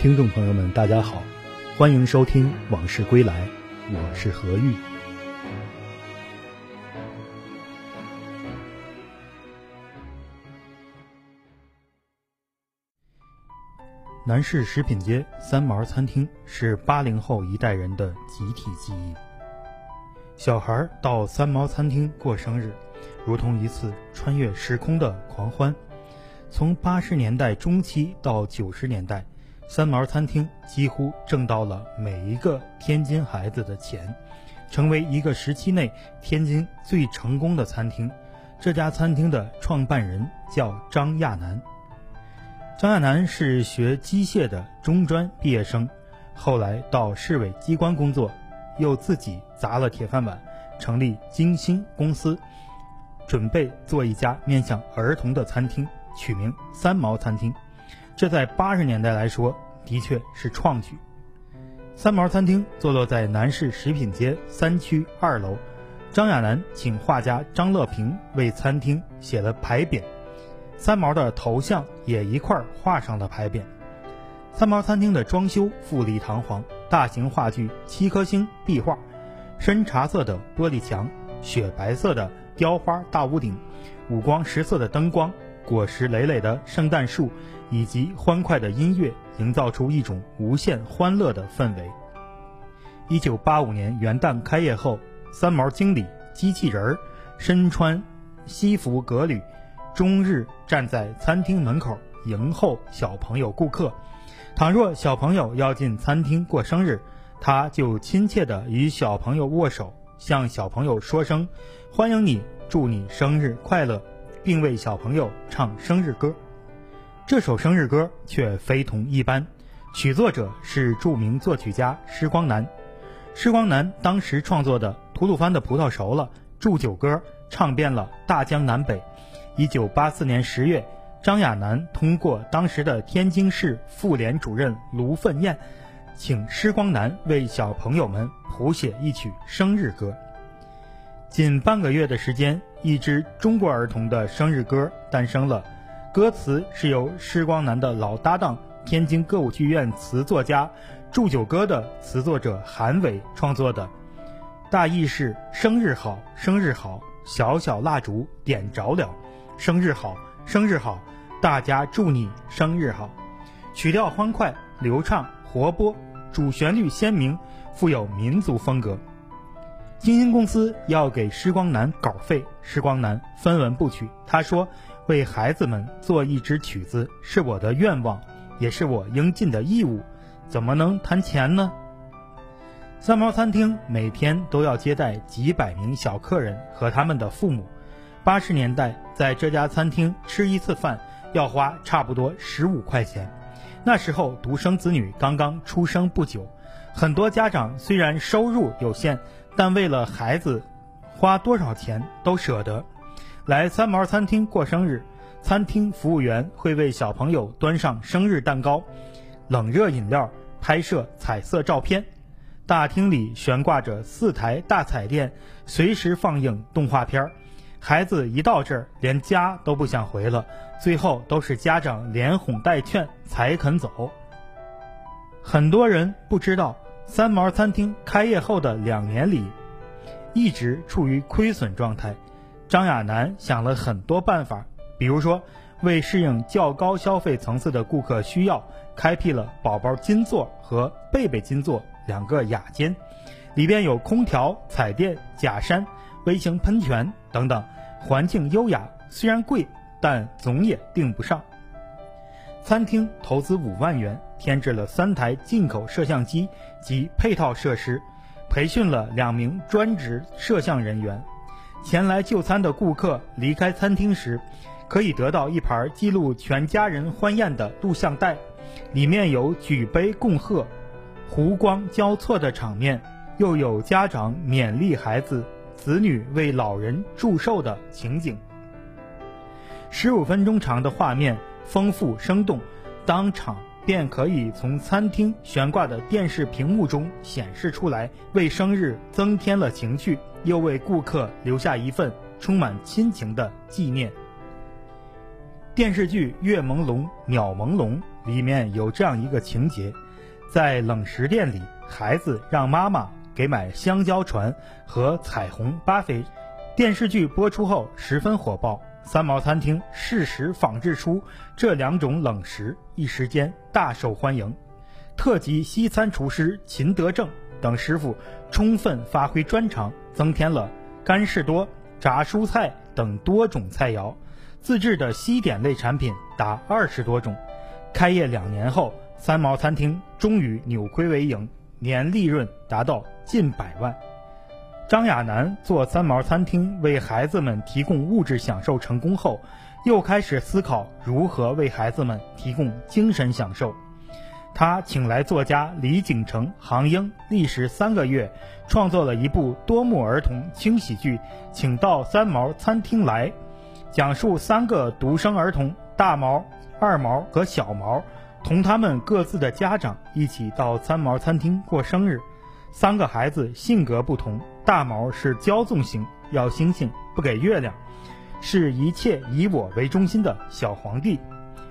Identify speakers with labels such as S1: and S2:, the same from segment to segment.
S1: 听众朋友们，大家好，欢迎收听《往事归来》，我是何玉。南市食品街三毛餐厅是八零后一代人的集体记忆。小孩到三毛餐厅过生日，如同一次穿越时空的狂欢。从八十年代中期到九十年代，三毛餐厅几乎挣到了每一个天津孩子的钱，成为一个时期内天津最成功的餐厅。这家餐厅的创办人叫张亚楠。张亚楠是学机械的中专毕业生，后来到市委机关工作，又自己砸了铁饭碗，成立金星公司，准备做一家面向儿童的餐厅，取名三毛餐厅。这在八十年代来说，的确是创举。三毛餐厅坐落在南市食品街三区二楼，张亚楠请画家张乐平为餐厅写了牌匾。三毛的头像也一块儿画上了牌匾。三毛餐厅的装修富丽堂皇，大型话剧七颗星壁画，深茶色的玻璃墙，雪白色的雕花大屋顶，五光十色的灯光，果实累累的圣诞树，以及欢快的音乐，营造出一种无限欢乐的氛围。一九八五年元旦开业后，三毛经理机器人儿身穿西服革履。终日站在餐厅门口迎候小朋友顾客，倘若小朋友要进餐厅过生日，他就亲切地与小朋友握手，向小朋友说声“欢迎你，祝你生日快乐”，并为小朋友唱生日歌。这首生日歌却非同一般，曲作者是著名作曲家施光南。施光南当时创作的《吐鲁番的葡萄熟了》《祝酒歌》唱遍了大江南北。一九八四年十月，张亚楠通过当时的天津市妇联主任卢奋燕，请施光南为小朋友们谱写一曲生日歌。仅半个月的时间，一支中国儿童的生日歌诞生了。歌词是由施光南的老搭档、天津歌舞剧院词作家、祝酒歌的词作者韩伟创作的，大意是：生日好，生日好，小小蜡烛点着了。生日好，生日好，大家祝你生日好。曲调欢快、流畅、活泼，主旋律鲜明，富有民族风格。金星公司要给施光南稿费，施光南分文不取。他说：“为孩子们做一支曲子是我的愿望，也是我应尽的义务，怎么能谈钱呢？”三毛餐厅每天都要接待几百名小客人和他们的父母。八十年代，在这家餐厅吃一次饭要花差不多十五块钱。那时候独生子女刚刚出生不久，很多家长虽然收入有限，但为了孩子，花多少钱都舍得。来三毛餐厅过生日，餐厅服务员会为小朋友端上生日蛋糕、冷热饮料，拍摄彩色照片。大厅里悬挂着四台大彩电，随时放映动画片儿。孩子一到这儿，连家都不想回了，最后都是家长连哄带劝才肯走。很多人不知道，三毛餐厅开业后的两年里，一直处于亏损状态。张亚楠想了很多办法，比如说，为适应较高消费层次的顾客需要，开辟了宝宝金座和贝贝金座两个雅间，里边有空调、彩电、假山。微型喷泉等等，环境优雅，虽然贵，但总也订不上。餐厅投资五万元，添置了三台进口摄像机及配套设施，培训了两名专职摄像人员。前来就餐的顾客离开餐厅时，可以得到一盘记录全家人欢宴的录像带，里面有举杯共贺、湖光交错的场面，又有家长勉励孩子。子女为老人祝寿的情景，十五分钟长的画面丰富生动，当场便可以从餐厅悬挂的电视屏幕中显示出来，为生日增添了情趣，又为顾客留下一份充满亲情的纪念。电视剧《月朦胧鸟朦胧》里面有这样一个情节：在冷食店里，孩子让妈妈给买香蕉船和彩虹巴菲。电视剧播出后十分火爆，三毛餐厅适时仿制出这两种冷食，一时间大受欢迎。特级西餐厨师秦德正等师傅充分发挥专长，增添了干士多、炸蔬菜等多种菜肴。自制的西点类产品达二十多种。开业两年后，三毛餐厅终于扭亏为盈，年利润达到近百万。张亚楠做三毛餐厅为孩子们提供物质享受成功后，又开始思考如何为孩子们提供精神享受。他请来作家李景成、杭英，历时三个月，创作了一部多幕儿童轻喜剧《请到三毛餐厅来》。讲述三个独生儿童大毛、二毛和小毛，同他们各自的家长一起到三毛餐厅过生日。三个孩子性格不同，大毛是骄纵型，要星星不给月亮，是一切以我为中心的小皇帝；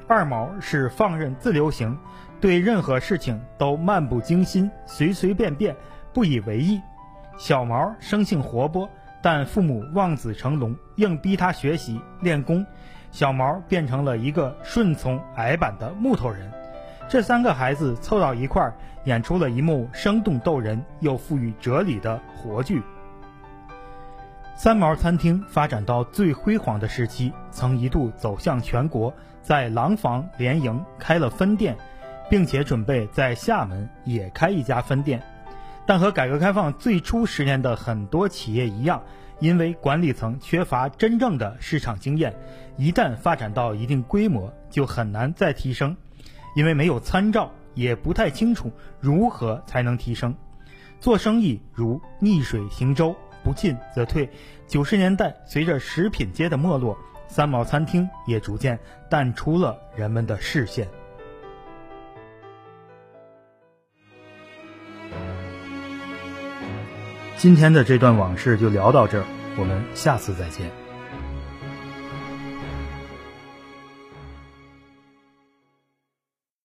S1: 二毛是放任自流型，对任何事情都漫不经心、随随便便、不以为意；小毛生性活泼。但父母望子成龙，硬逼他学习练功，小毛变成了一个顺从矮板的木头人。这三个孩子凑到一块儿，演出了一幕生动逗人又富于哲理的活剧。三毛餐厅发展到最辉煌的时期，曾一度走向全国，在廊坊联营开了分店，并且准备在厦门也开一家分店。但和改革开放最初十年的很多企业一样，因为管理层缺乏真正的市场经验，一旦发展到一定规模，就很难再提升，因为没有参照，也不太清楚如何才能提升。做生意如逆水行舟，不进则退。九十年代，随着食品街的没落，三毛餐厅也逐渐淡出了人们的视线。今天的这段往事就聊到这儿，我们下次再见。